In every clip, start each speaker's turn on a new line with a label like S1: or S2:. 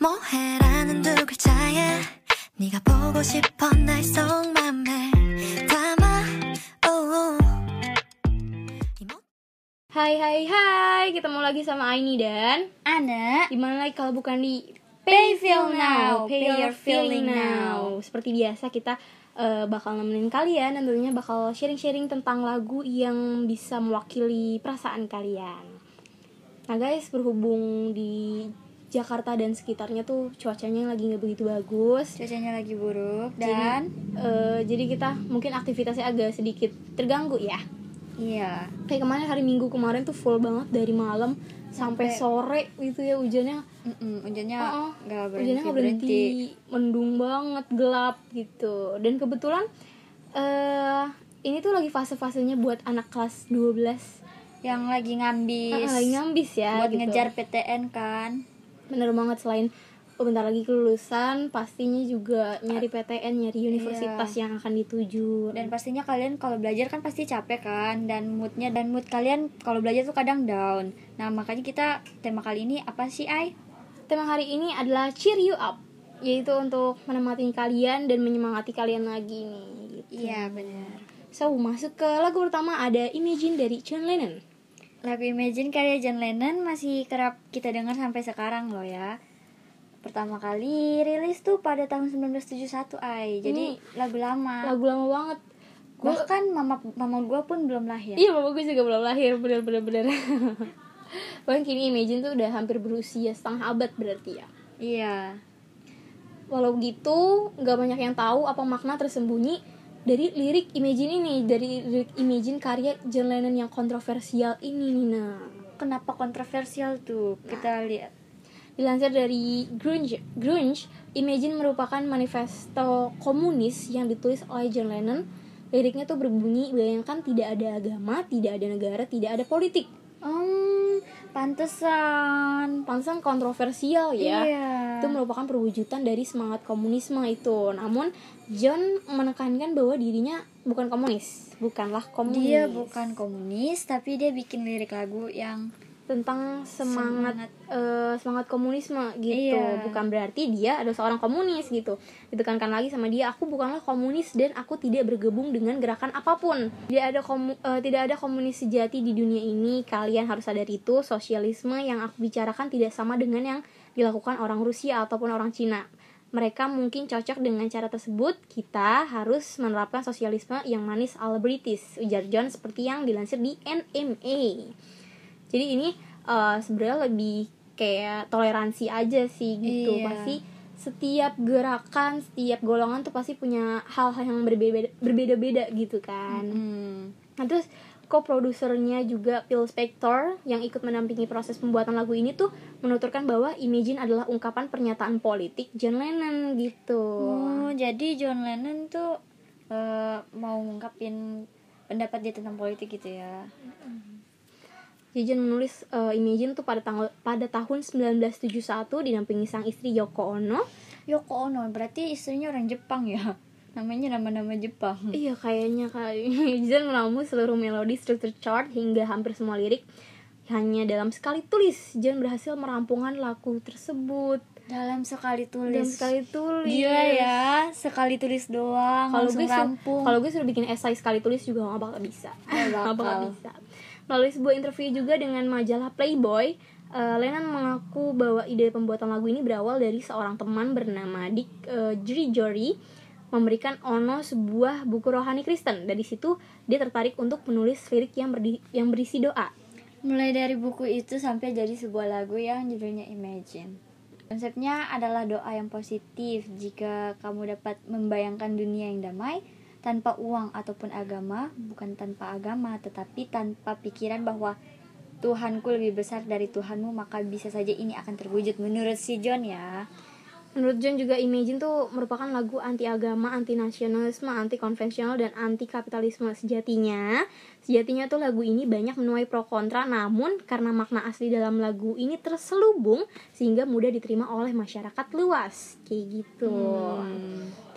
S1: 뭐해라는 두 글자에 네가 보고 싶어 날 속맘에 담아 oh, 이 모-
S2: Hai hai hai, ketemu lagi sama Aini dan
S3: Ana
S2: Dimana lagi kalau bukan di
S3: Pay Feel Now,
S2: Pay
S3: Pay
S2: Your
S3: Your
S2: Feeling
S3: Feeling
S2: Now Seperti biasa kita eh, bakal nemenin kalian Dan tentunya bakal sharing-sharing tentang lagu yang bisa mewakili perasaan kalian Nah guys, berhubung di Jakarta dan sekitarnya tuh cuacanya lagi nggak begitu bagus.
S3: Cuacanya lagi buruk
S2: Jadi,
S3: dan
S2: eh, jadi kita mungkin aktivitasnya agak sedikit terganggu ya.
S3: Iya.
S2: Kayak kemarin hari minggu kemarin tuh full banget dari malam sampai,
S3: Sampai-
S2: sore gitu ya hujannya.
S3: Mm-mm, hujannya
S2: Oh,
S3: nggak berhenti
S2: hujannya nggak berhenti, mendung banget gelap gitu. Dan kebetulan eh ini tuh lagi fase-fasenya buat anak kelas 12
S3: yang lagi ngambis.
S2: Ah, lagi ngambis ya
S3: buat
S2: gitu.
S3: ngejar PTN kan
S2: bener banget selain oh, bentar lagi kelulusan pastinya juga nyari PTN nyari universitas yang akan dituju.
S3: Dan pastinya kalian kalau belajar kan pasti capek kan dan moodnya dan mood kalian kalau belajar tuh kadang down. Nah makanya kita tema kali ini apa sih Ai?
S2: Tema hari ini adalah cheer you up yaitu untuk menemani kalian dan menyemangati kalian lagi nih gitu.
S3: iya benar
S2: So, masuk ke lagu pertama ada Imagine dari John Lennon.
S3: Lagu Imagine karya John Lennon masih kerap kita dengar sampai sekarang loh ya. Pertama kali rilis tuh pada tahun 1971 ay. Jadi lagu lama.
S2: Lagu lama banget. Gua,
S3: Bahkan mama mama gue pun belum lahir.
S2: iya, mama gue juga belum lahir, bener-bener bener. Bahkan kini Imagine tuh udah hampir berusia setengah abad berarti ya.
S3: Iya.
S2: Walau gitu, nggak banyak yang tahu apa makna tersembunyi dari lirik Imagine ini, dari lirik Imagine karya John Lennon yang kontroversial ini, Nina.
S3: Kenapa kontroversial tuh? Kita lihat.
S2: Dilansir dari Grunge, Grunge, Imagine merupakan manifesto komunis yang ditulis oleh John Lennon. Liriknya tuh berbunyi, bayangkan tidak ada agama, tidak ada negara, tidak ada politik.
S3: Hmm, pantesan.
S2: Pantesan kontroversial ya.
S3: Iya.
S2: Itu merupakan perwujudan dari semangat komunisme itu. Namun John menekankan bahwa dirinya bukan komunis, bukanlah komunis.
S3: Dia bukan komunis tapi dia bikin lirik lagu yang
S2: tentang semangat.
S3: Semangat.
S2: eh, semangat komunisme gitu.
S3: Iya.
S2: bukan berarti dia adalah seorang komunis gitu. Ditekankan lagi sama dia aku bukanlah komunis dan aku tidak bergabung dengan gerakan apa pun. Tidak ada komu, eh, tidak ada komunis sejati di dunia ini. Kalian harus sadar itu. Sosialisme yang aku bicarakan tidak sama dengan yang dilakukan orang Rusia ataupun orang Cina. Mereka mungkin cocok dengan cara tersebut. Kita harus menerapkan sosialisme yang manis ala British ujar John seperti yang dilansir di NMA jadi ini eh, sebenarnya lebih kayak toleransi aja sih gitu.
S3: Iya.
S2: pasti setiap gerakan setiap golongan tuh pasti punya hal-hal yang berbeda berbeda-beda gitu kan.
S3: Hmm,
S2: nah terus co-produsernya juga Phil Spector yang ikut mendampingi proses pembuatan lagu ini tuh menuturkan bahwa Imagine adalah ungkapan pernyataan politik John Lennon gitu.
S3: Oh, jadi John Lennon tuh eh, mau ngungkapin pendapat dia tentang politik gitu ya.
S2: Jadi John menulis eh, Imagine tuh pada tanggal pada tahun 1971 didampingi sang istri Yoko Ono
S3: Yoko Ono berarti istrinya orang Jepang ya. Namanya nama-nama Jepang.
S2: Iya kayaknya kali John meramu seluruh melodi struktur chart hingga hampir semua lirik hanya dalam sekali tulis John berhasil merampungkan lagu tersebut
S3: Dalam sekali tulis.
S2: dalam sekali tulis
S3: Gila ya, sekali tulis doang
S2: kalau gue
S3: rampung.
S2: kalau gue suruh bikin esai sekali tulis juga gak bakal bisa
S3: Nggak
S2: bakal
S3: bakal.
S2: bisa melalui sebuah interview juga dengan majalah Playboy eh, Lennon mengaku bahwa ide pembuatan lagu ini berawal dari seorang teman bernama Dick uh, Jory memberikan Ono sebuah buku rohani Kristen. Dari situ dia tertarik untuk menulis lirik yang berdi- yang berisi doa.
S3: Mulai dari buku itu sampai jadi sebuah lagu yang judulnya Imagine. Konsepnya adalah doa yang positif jika kamu dapat membayangkan dunia yang damai tanpa uang ataupun agama, bukan tanpa agama tetapi tanpa pikiran bahwa Tuhanku lebih besar dari Tuhanmu maka bisa saja ini akan terwujud menurut si John ya.
S2: Menurut John juga Imagine tuh merupakan lagu anti agama, anti nasionalisme, anti konvensional dan anti kapitalisme sejatinya. Sejatinya tuh lagu ini banyak menuai pro kontra namun karena makna asli dalam lagu ini terselubung sehingga mudah diterima oleh masyarakat luas. Kayak gitu.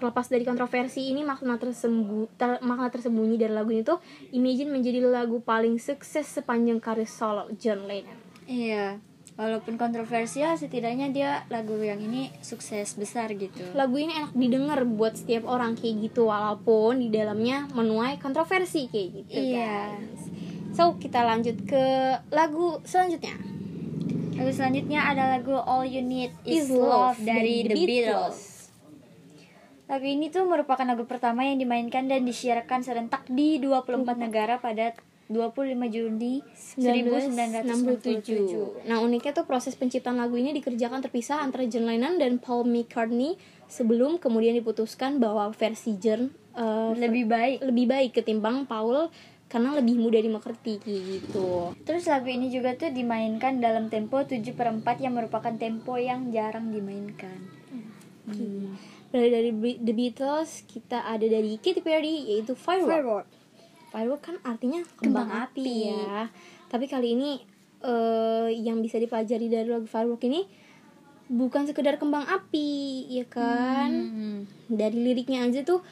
S2: Terlepas dari kontroversi ini makna tersembu ter- makna tersembunyi dari lagu itu Imagine menjadi lagu paling sukses sepanjang karir solo John Lennon.
S3: Iya. Walaupun kontroversial setidaknya dia lagu yang ini sukses besar gitu
S2: lagu ini enak didengar buat setiap orang kayak gitu walaupun di dalamnya menuai kontroversi kayak gitu
S3: Iya.
S2: guys. So kita lanjut ke lagu selanjutnya.
S3: lagu selanjutnya ada lagu All You Need Is,
S2: Is
S3: Love,
S2: Love
S3: dari The
S2: The
S3: Beatles. Lagu ini tuh merupakan lagu pertama yang dimainkan dan disiarkan serentak di 24 negara pada 25 Juni 1967.
S2: Nah uniknya tuh proses penciptaan lagu ini dikerjakan terpisah antara John Lennon dan Paul McCartney sebelum kemudian diputuskan bahwa versi John eh,
S3: Lebih baik.
S2: lebih baik ketimbang Paul karena lebih mudah dimengerti gitu.
S3: Terus lagu ini juga tuh dimainkan dalam tempo 7 per 4 yang merupakan tempo yang jarang dimainkan.
S2: Hmm. Dari dari The Beatles kita ada dari Katy Perry yaitu Firework.
S3: Firework.
S2: Firework kan artinya kembang,
S3: Kembang
S2: api.
S3: api.
S2: ya. Tapi kali ini eh, yang bisa dipelajari dari lagu Firework ini bukan sekedar kembang api, ya kan?
S3: Hmm.
S2: Dari liriknya aja tuh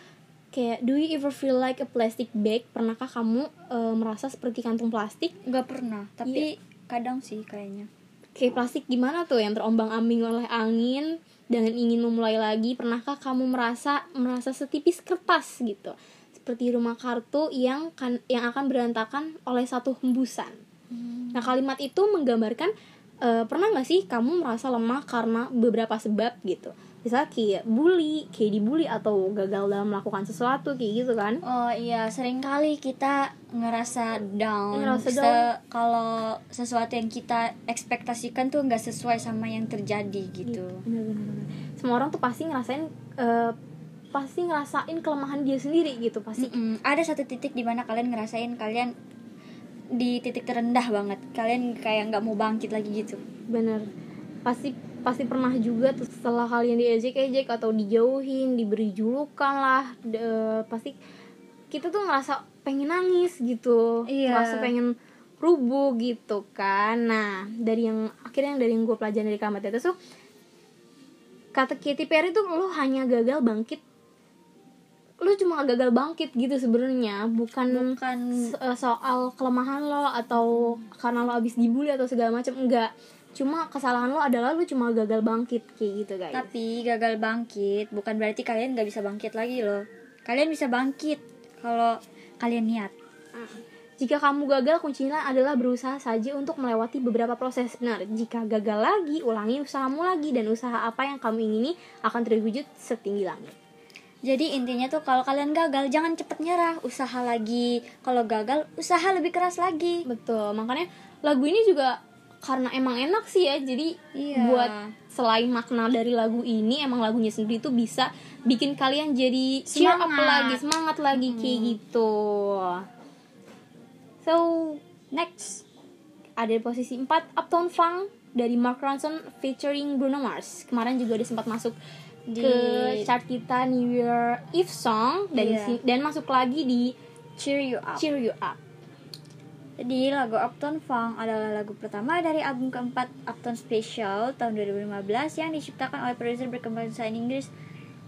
S2: kayak Do you ever feel like a plastic bag? Pernahkah kamu eh, merasa seperti kantung plastik?
S3: Gak pernah, tapi kadang sih kayaknya.
S2: Kayak plastik gimana tuh yang terombang-ambing oleh angin dan ingin memulai lagi? Pernahkah kamu merasa merasa setipis kertas gitu? Seperti rumah kartu yang kan yang akan berantakan oleh satu hembusan. Nah kalimat itu menggambarkan eh, pernah nggak sih kamu merasa lemah karena beberapa sebab gitu? Misal kayak bully, kayak dibully atau gagal dalam melakukan sesuatu kayak gitu kan?
S3: Oh iya, sering kali kita ngerasa down.
S2: Ngerasa
S3: Se-
S2: down.
S3: Kalau sesuatu yang kita ekspektasikan tuh nggak sesuai sama yang terjadi gitu.
S2: Bener-bener. Semua orang tuh pasti ngerasain eh, pasti ngerasain kelemahan dia sendiri gitu pasti.
S3: Mm-mm. Ada satu titik di mana kalian ngerasain kalian di titik terendah banget. Kalian kayak nggak mau bangkit lagi gitu.
S2: Bener. Pasti pasti pernah juga tuh setelah kalian diejek-ejek atau dijauhin, diberi julukan lah, de- pasti kita tuh ngerasa pengen nangis gitu,
S3: Iya.
S2: ngerasa pengen rubuh gitu kan. Nah dari yang akhirnya yang dari yang gue pelajari dari kalimat itu tuh kata Katy Perry tuh lo hanya gagal bangkit lu cuma gagal bangkit gitu sebenarnya bukan
S3: Bukan.
S2: eh, soal kelemahan lo atau karena lo abis dibully atau segala macam enggak. Cuma kesalahan lo adalah lu cuma gagal bangkit kayak gitu guys.
S3: Tapi gagal bangkit bukan berarti kalian nggak bisa bangkit lagi loh. Kalian bisa bangkit kalau kalian niat.
S2: jika kamu gagal kuncinya adalah berusaha saja untuk melewati beberapa proses. Benar jika gagal lagi ulangi usahamu lagi dan usaha apa yang kamu ingini akan terwujud setinggi langit
S3: Jadi intinya tuh kalau kalian gagal jangan cepet nyerah, usaha lagi. Kalau gagal, usaha lebih keras lagi.
S2: betul makanya lagu ini juga karena emang enak sih ya jadi
S3: Iya.
S2: buat selain makna dari lagu ini emang lagunya sendiri tuh bisa bikin kalian jadi cheer up
S3: Semangat.
S2: lagi semangat lagi kayak gitu so next ada di posisi 4 Uptown Funk dari Mark Ronson featuring Bruno Mars kemarin juga udah sempat masuk
S3: Di-
S2: ke chart kita New Year Eve song dan
S3: Iya.
S2: si- dan masuk lagi di
S3: Cheer you up.
S2: Cheer You Up
S3: Jadi lagu Uptown Funk adalah lagu pertama dari album keempat Uptown Special tahun 2015 yang diciptakan oleh produser berbahasa Inggris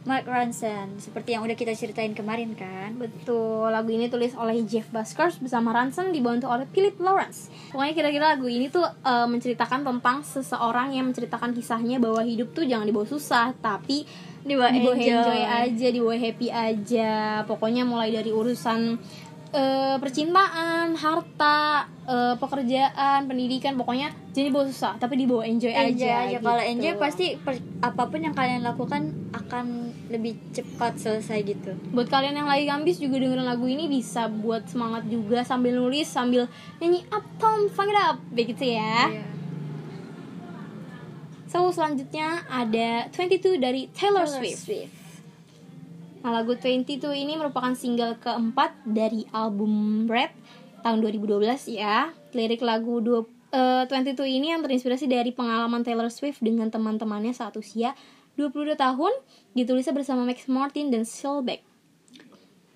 S3: Mark Ronson. Seperti yang udah kita ceritain kemarin kan.
S2: Betul, lagu ini tulis oleh Jeff Buskers bersama Ransom dibantu oleh Philip Lawrence. Pokoknya kira-kira lagu ini tuh eh, menceritakan tentang seseorang yang menceritakan kisahnya bahwa hidup tuh jangan dibawa susah, tapi
S3: Dibawa
S2: dibawa
S3: enjoy.
S2: enjoy aja, dibawa happy aja. Pokoknya mulai dari urusan eh, percintaan, harta, eh, pekerjaan, pendidikan, pokoknya jadi bawa susah, tapi dibawa enjoy,
S3: Enjoy
S2: aja.
S3: aja.
S2: gitu.
S3: Kalau enjoy pasti per- apa pun yang kalian lakukan akan lebih cepat selesai gitu.
S2: buat kalian yang lagi gambis juga dengerin lagu ini bisa buat semangat juga sambil nulis sambil nyanyi uptown funk it up begitu ya
S3: Iya.
S2: so selanjutnya ada 22 dari Taylor, Swift. Nah, lagu 22 ini merupakan single keempat dari album Red tahun 2012 ya. Lirik lagu dua- eh, 22 ini yang terinspirasi dari pengalaman Taylor Swift dengan teman-temannya saat usia 22 tahun, ditulisnya bersama Max Martin dan Silbeck.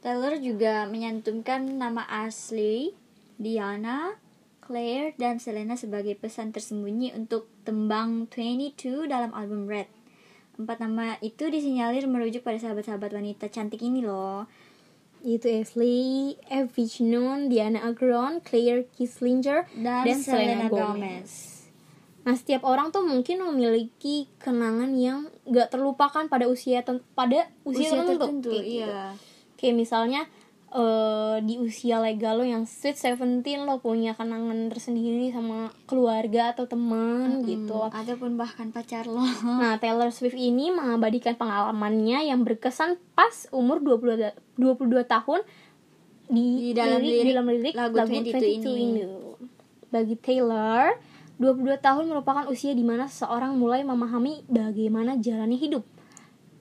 S3: Taylor juga menyantumkan nama asli Diana, Claire, dan Selena sebagai pesan tersembunyi untuk tembang 22 dalam album Red. Empat nama itu disinyalir merujuk pada sahabat-sahabat wanita cantik ini loh.
S2: Yaitu Ashley, Evie Nun, Diana Agron, Claire Kislinger,
S3: Dan, Selena, Gomez.
S2: Nah, setiap orang tuh mungkin memiliki kenangan yang gak terlupakan pada usia pada usia,
S3: Usia
S2: tertentu.
S3: tertentu,
S2: kayak gitu.
S3: iya.
S2: Kayak misalnya eh, di usia legal lo yang sweet 17 lo punya kenangan tersendiri sama keluarga atau teman gitu.
S3: ataupun bahkan pacar lo
S2: Nah, Taylor Swift ini mengabadikan pengalamannya yang berkesan pas umur 22 22 tahun di,
S3: Di dalam lirik
S2: di dalam lirik
S3: lagu
S2: lagu
S3: 22
S2: 22
S3: ini.
S2: ini. Bagi Taylor, 22 tahun merupakan usia di mana seseorang mulai memahami bagaimana jalani hidup.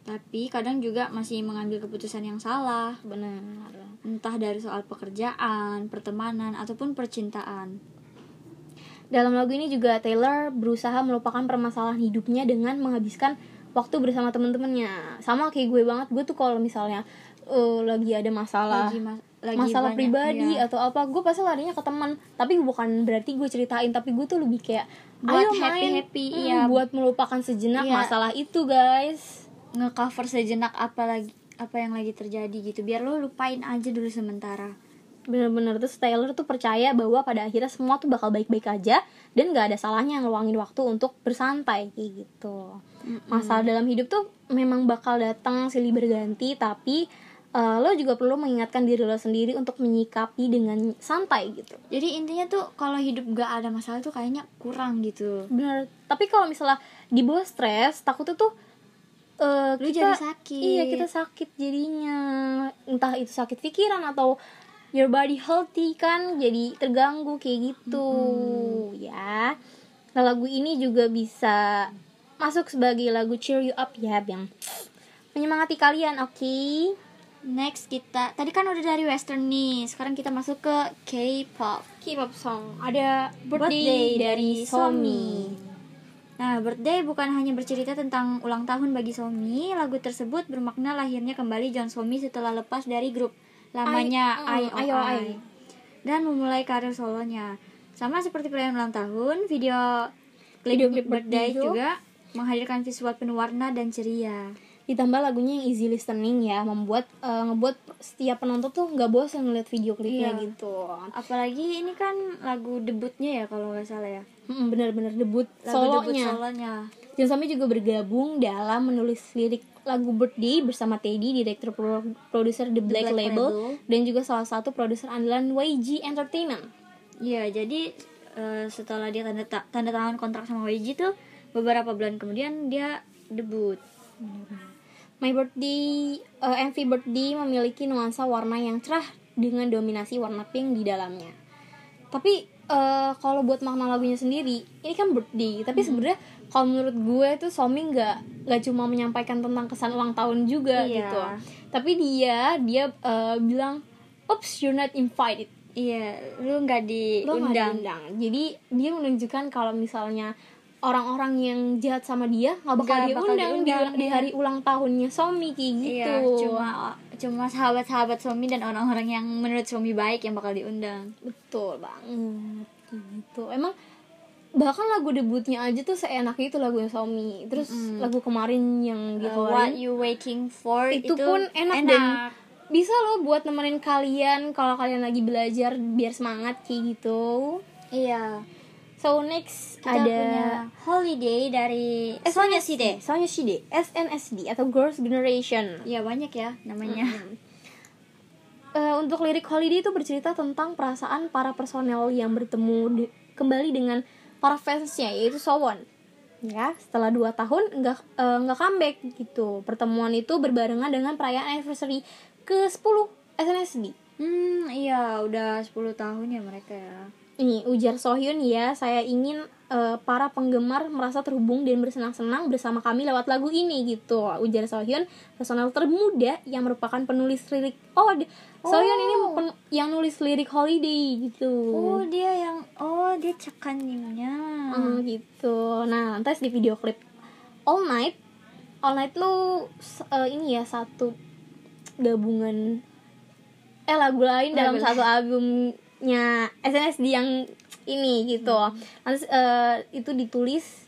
S3: tapi kadang juga masih mengambil keputusan yang salah
S2: Benar.
S3: entah dari soal pekerjaan pertemanan ataupun percintaan
S2: Dalam lagu ini juga Taylor berusaha melupakan permasalahan hidupnya dengan menghabiskan waktu bersama teman-temannya. Sama kayak gue banget, gue tuh kalau misalnya eh, lagi ada masalah
S3: lagi, ma- lagi
S2: masalah
S3: banyak,
S2: pribadi
S3: iya.
S2: atau apa gue pasti larinya ke teman tapi bukan berarti gue ceritain tapi gue tuh lebih kayak
S3: Buat
S2: ayo
S3: happy-
S2: main
S3: happy,
S2: Hmm,
S3: iya.
S2: buat melupakan sejenak
S3: Iya.
S2: masalah itu guys
S3: ngecover sejenak apa lagi apa yang lagi terjadi gitu biar lo lupain aja dulu sementara
S2: bener-bener terus Taylor tuh percaya bahwa pada akhirnya semua tuh bakal baik-baik aja dan gak ada salahnya ngeluangin waktu untuk bersantai kayak gitu masalah dalam hidup tuh memang bakal datang silih berganti tapi eh, lo juga perlu mengingatkan diri lo sendiri untuk menyikapi dengan santai gitu.
S3: Jadi intinya tuh kalau hidup gak ada masalah tuh kayaknya kurang gitu.
S2: Bener. Tapi kalau misalnya di bawah stres takutnya tuh eh,
S3: Lu
S2: kita
S3: jadi sakit.
S2: iya kita sakit jadinya. Entah itu sakit pikiran atau your body healthy kan jadi terganggu kayak gitu. Ya. Nah lagu ini juga bisa masuk sebagai lagu cheer you up ya yang menyemangati kalian oke
S3: next kita tadi kan udah dari western nih. Sekarang kita masuk ke K-pop.
S2: K-pop song. Ada
S3: Birthday
S2: birthday, dari Somi.
S3: Nah, birthday bukan hanya bercerita tentang ulang tahun bagi Somi, lagu tersebut bermakna lahirnya kembali John Somi setelah lepas dari grup lamanya
S2: I- mm,
S3: IOI
S2: IOI.
S3: dan memulai karir solonya. Sama seperti perayaan ulang tahun, video klip birthday juga menghadirkan visual penuh warna dan ceria.
S2: Ditambah lagunya yang easy listening ya membuat eh, ngebuat setiap penonton tuh nggak bosan ngeliat video klipnya
S3: Iya.
S2: gitu
S3: Apalagi ini kan lagu debutnya ya kalau nggak salah ya.
S2: Bener-bener debut
S3: Lagu debut
S2: solonya
S3: solonya.
S2: John Sami juga bergabung dalam menulis lirik lagu Birthday bersama Teddy, direktur pro- produser The Black,
S3: Black
S2: Label,
S3: Label.
S2: dan juga salah satu produser andalan YG Entertainment.
S3: Iya, jadi eh, setelah dia tanda ta- tanda tangan kontrak sama YG tuh beberapa bulan kemudian dia debut.
S2: My Birthday, eh, MV Birthday memiliki nuansa warna yang cerah dengan dominasi warna pink di dalamnya. Tapi eh, kalau buat makna lagunya sendiri, ini kan birthday. Tapi sebenarnya kalau menurut gue tuh Somi nggak nggak cuma menyampaikan tentang kesan ulang tahun juga
S3: Iya.
S2: gitu. Tapi dia dia eh, bilang, "Oops, you're not invited."
S3: Iya, lu nggak
S2: Lo nggak
S3: diundang.
S2: diundang. Jadi dia menunjukkan kalau misalnya orang-orang yang jahat sama dia nggak bakal
S3: bakal
S2: diundang, di, di
S3: iya.
S2: hari ulang tahunnya Somi kayak gitu.
S3: Iya, cuma cuma sahabat-sahabat Somi dan orang-orang yang menurut Somi baik yang bakal diundang.
S2: betul banget gitu emang bahkan lagu debutnya aja tuh seenaknya itu lagunya Somi terus lagu kemarin yang gitu
S3: Uh, what you waiting for
S2: itu, pun enak, dan bisa loh buat nemenin kalian kalau kalian lagi belajar biar semangat kayak gitu
S3: iya.
S2: So next
S3: Kita
S2: ada
S3: punya holiday dari Sonya Side.
S2: Sonya Shide SNSD atau Girls Generation
S3: Iya banyak ya namanya.
S2: Eh, untuk lirik Holiday itu bercerita tentang perasaan para personel yang bertemu di- kembali dengan para fansnya yaitu Sowon. Ya, setelah 2 tahun nggak nggak comeback gitu. Pertemuan itu berbarengan dengan perayaan anniversary ke-10 SNSD.
S3: Hmm, iya udah 10 tahun ya mereka ya.
S2: Ini ujar Sohyun ya, saya ingin eh, para penggemar merasa terhubung dan bersenang-senang bersama kami lewat lagu ini gitu. Ujar Sohyun, personel termuda yang merupakan penulis lirik. Oh, di- Sohyun ini pen- yang nulis lirik Holiday gitu.
S3: Oh, dia yang oh dia cekanimnya.
S2: Hmm, gitu. Nah, terus di video klip All Night, All Night lu eh, ini ya satu gabungan eh lagu lain dalam
S3: Lagu
S2: satu albumnya SNSD yang ini gitu. Nanti eh, itu ditulis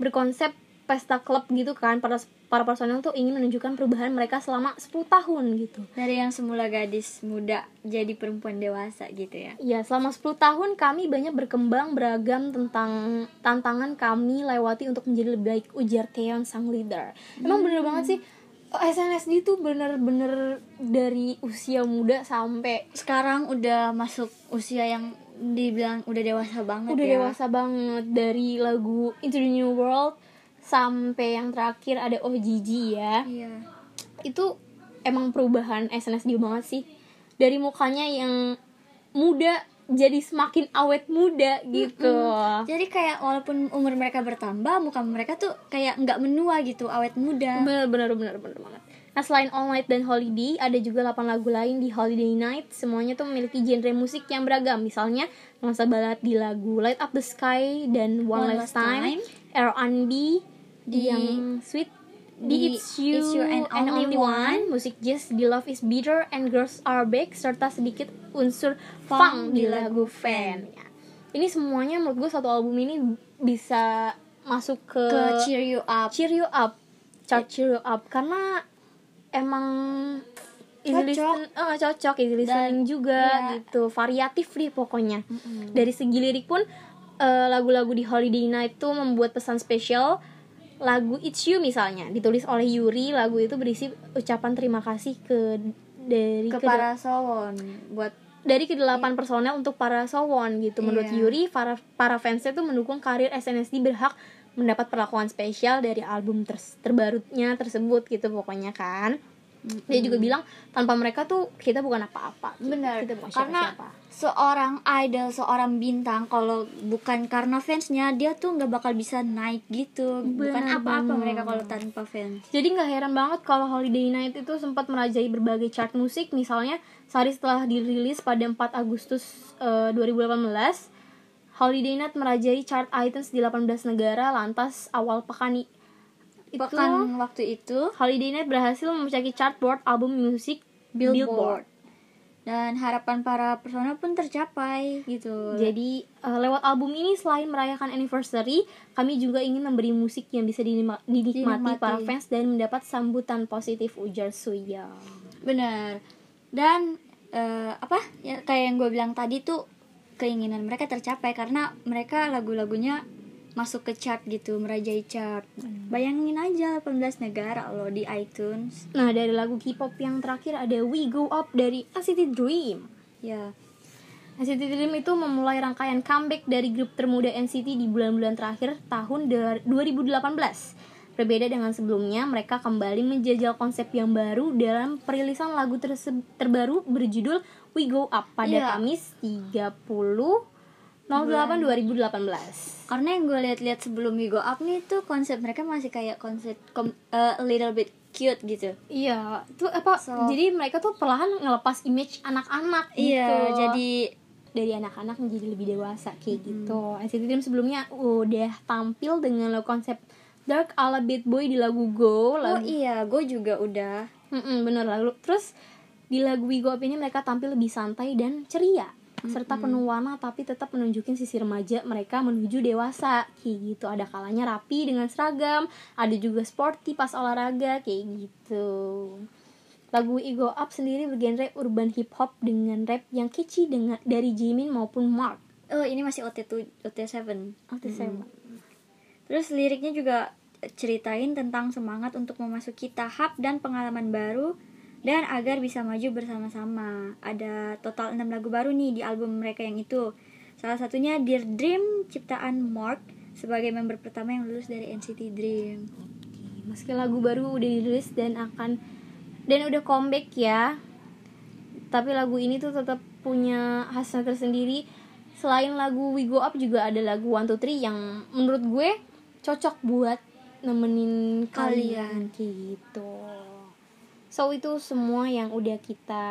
S2: berkonsep pesta klub gitu kan para para personel tuh ingin menunjukkan perubahan mereka selama 10 tahun gitu
S3: dari yang semula gadis muda jadi perempuan dewasa gitu ya
S2: Ya, selama 10 tahun kami banyak berkembang beragam tentang tantangan kami lewati untuk menjadi lebih baik ujar Taeyeon sang leader. Emang bener banget sih SNSD tuh bener-bener dari usia muda sampai
S3: sekarang udah masuk usia yang dibilang udah dewasa banget
S2: udah
S3: ya
S2: dewasa banget dari lagu Into the New World sampai yang terakhir ada Oh Gigi ya.
S3: iya
S2: Itu emang perubahan SNSD banget sih. Dari mukanya yang muda jadi semakin awet muda gitu.
S3: jadi kayak walaupun umur mereka bertambah muka mereka tuh kayak nggak menua gitu awet muda.
S2: Bener bener bener bener banget. Nah selain All Night dan Holiday ada juga 8 lagu lain di Holiday Night. Semuanya tuh memiliki genre musik yang beragam. Misalnya nuansa balad di lagu Light Up the Sky dan One,
S3: One
S2: Last
S3: Last
S2: Time,
S3: Time.
S2: R&B
S3: Di-
S2: yang sweet di
S3: di
S2: It's You,
S3: It's You and Only One.
S2: musik jazz di Love Is Bitter and Girls Are Back serta sedikit unsur funk di lagu Fan ya. ini semuanya menurut gue satu album ini bisa masuk ke,
S3: ke cheer you up.
S2: Cheer you up. Chart cheer you up. Karena emang easy
S3: Cocok.
S2: listen eh, cocok easy listening juga
S3: iya.
S2: gitu. Variatif deh pokoknya. Dari segi lirik pun eh, lagu-lagu di Holiday Night tuh membuat pesan spesial lagu It's You misalnya ditulis oleh Yuri lagu itu berisi ucapan terima kasih ke dari
S3: ke
S2: ke-
S3: para Sowon buat
S2: dari kedelapan personel untuk para Sowon gitu. Menurut
S3: Iya.
S2: Yuri, para para fansnya tuh mendukung karir SNSD berhak mendapat perlakuan spesial dari album ters- terbarunya tersebut gitu pokoknya kan. Dia juga bilang tanpa mereka tuh kita bukan apa-apa. gitu.
S3: benar
S2: Kita bukan
S3: karena
S2: siapa-siapa.
S3: seorang idol seorang bintang kalau bukan karena fansnya dia tuh nggak bakal bisa naik gitu bukan
S2: Benar
S3: apa-apa mereka kalau tanpa fans
S2: Jadi nggak heran banget kalau Holiday Night itu sempat merajai berbagai chart musik, misalnya sehari setelah dirilis pada 4 Agustus eh, 2018, Holiday Night merajai chart iTunes di 18 negara, lantas awal pekan itu
S3: Pekan waktu itu
S2: Holiday Night berhasil memecahki chart board album musik Billboard.
S3: dan harapan para personel pun tercapai gitu
S2: Jadi eh, lewat album ini selain merayakan anniversary, kami juga ingin memberi musik yang bisa dinikmati
S3: Dinikmati.
S2: para fans dan mendapat sambutan positif ujar Suya.
S3: benar dan eh, apa ya kayak yang gue bilang tadi tuh keinginan mereka tercapai karena mereka lagu-lagunya masuk ke chart gitu merajai chart bayangin aja 18 negara loh di iTunes
S2: Nah dari lagu K-pop yang terakhir ada We Go Up dari NCT Dream.
S3: ya
S2: NCT Dream itu memulai rangkaian comeback dari grup termuda NCT di bulan-bulan terakhir tahun der- 2018. Berbeda dengan sebelumnya, mereka kembali menjajal konsep yang baru dalam perilisan lagu terbaru berjudul We Go Up pada
S3: Iya.
S2: Kamis 30 08 2018.
S3: karena yang gue lihat-lihat sebelum Go Up nih tuh konsep mereka masih kayak konsep kom- eh, a little bit cute gitu
S2: Iya, itu apa?
S3: So-
S2: jadi mereka tuh perlahan ngelepas image anak-anak gitu.
S3: iya jadi
S2: dari anak-anak menjadi lebih dewasa kayak gitu. NCT Dream sebelumnya udah tampil dengan lagu konsep dark ala Bad Boy di lagu Go,
S3: oh
S2: lagu
S3: iya gue juga udah
S2: Mm-mm, bener lalu terus di lagu We Go Up ini mereka tampil lebih santai dan ceria serta penuh warna tapi tetap menunjukin sisi remaja mereka menuju dewasa. Kayak gitu ada kalanya rapi dengan seragam ada juga sporty pas olahraga kayak gitu. Lagu We Go Up sendiri bergenre urban hip hop dengan rap yang catchy dengan dari Jimin maupun Mark.
S3: Oh ini masih OT7 OT7
S2: Oke, saya mau.
S3: Terus liriknya juga ceritain tentang semangat untuk memasuki tahap dan pengalaman baru dan agar bisa maju bersama-sama. Ada total 6 lagu baru nih di album mereka yang itu. Salah satunya Dear Dream ciptaan Mark sebagai member pertama yang lulus dari NCT Dream.
S2: meski lagu baru udah dirilis dan akan dan udah comeback ya tapi lagu ini tuh tetap punya khasnya tersendiri selain lagu We Go Up juga ada lagu One Two Three yang menurut gue cocok buat nemenin kalian kayak gitu so itu semua yang udah kita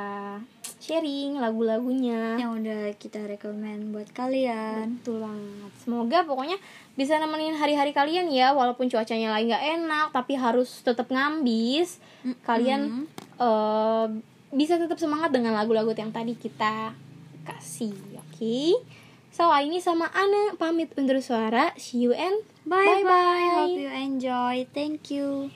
S2: sharing lagu-lagunya
S3: Yang udah kita rekomen buat kalian.
S2: Betul banget. Semoga pokoknya bisa nemenin hari-hari kalian ya, walaupun cuacanya lagi nggak enak, tapi harus tetap ngambis. Kalian eh, bisa tetap semangat dengan lagu-lagu yang tadi kita kasih, oke? So, ini sama Ana pamit undur suara. See you and
S3: Bye bye.
S2: Bye-bye.
S3: Hope you enjoy. Thank you.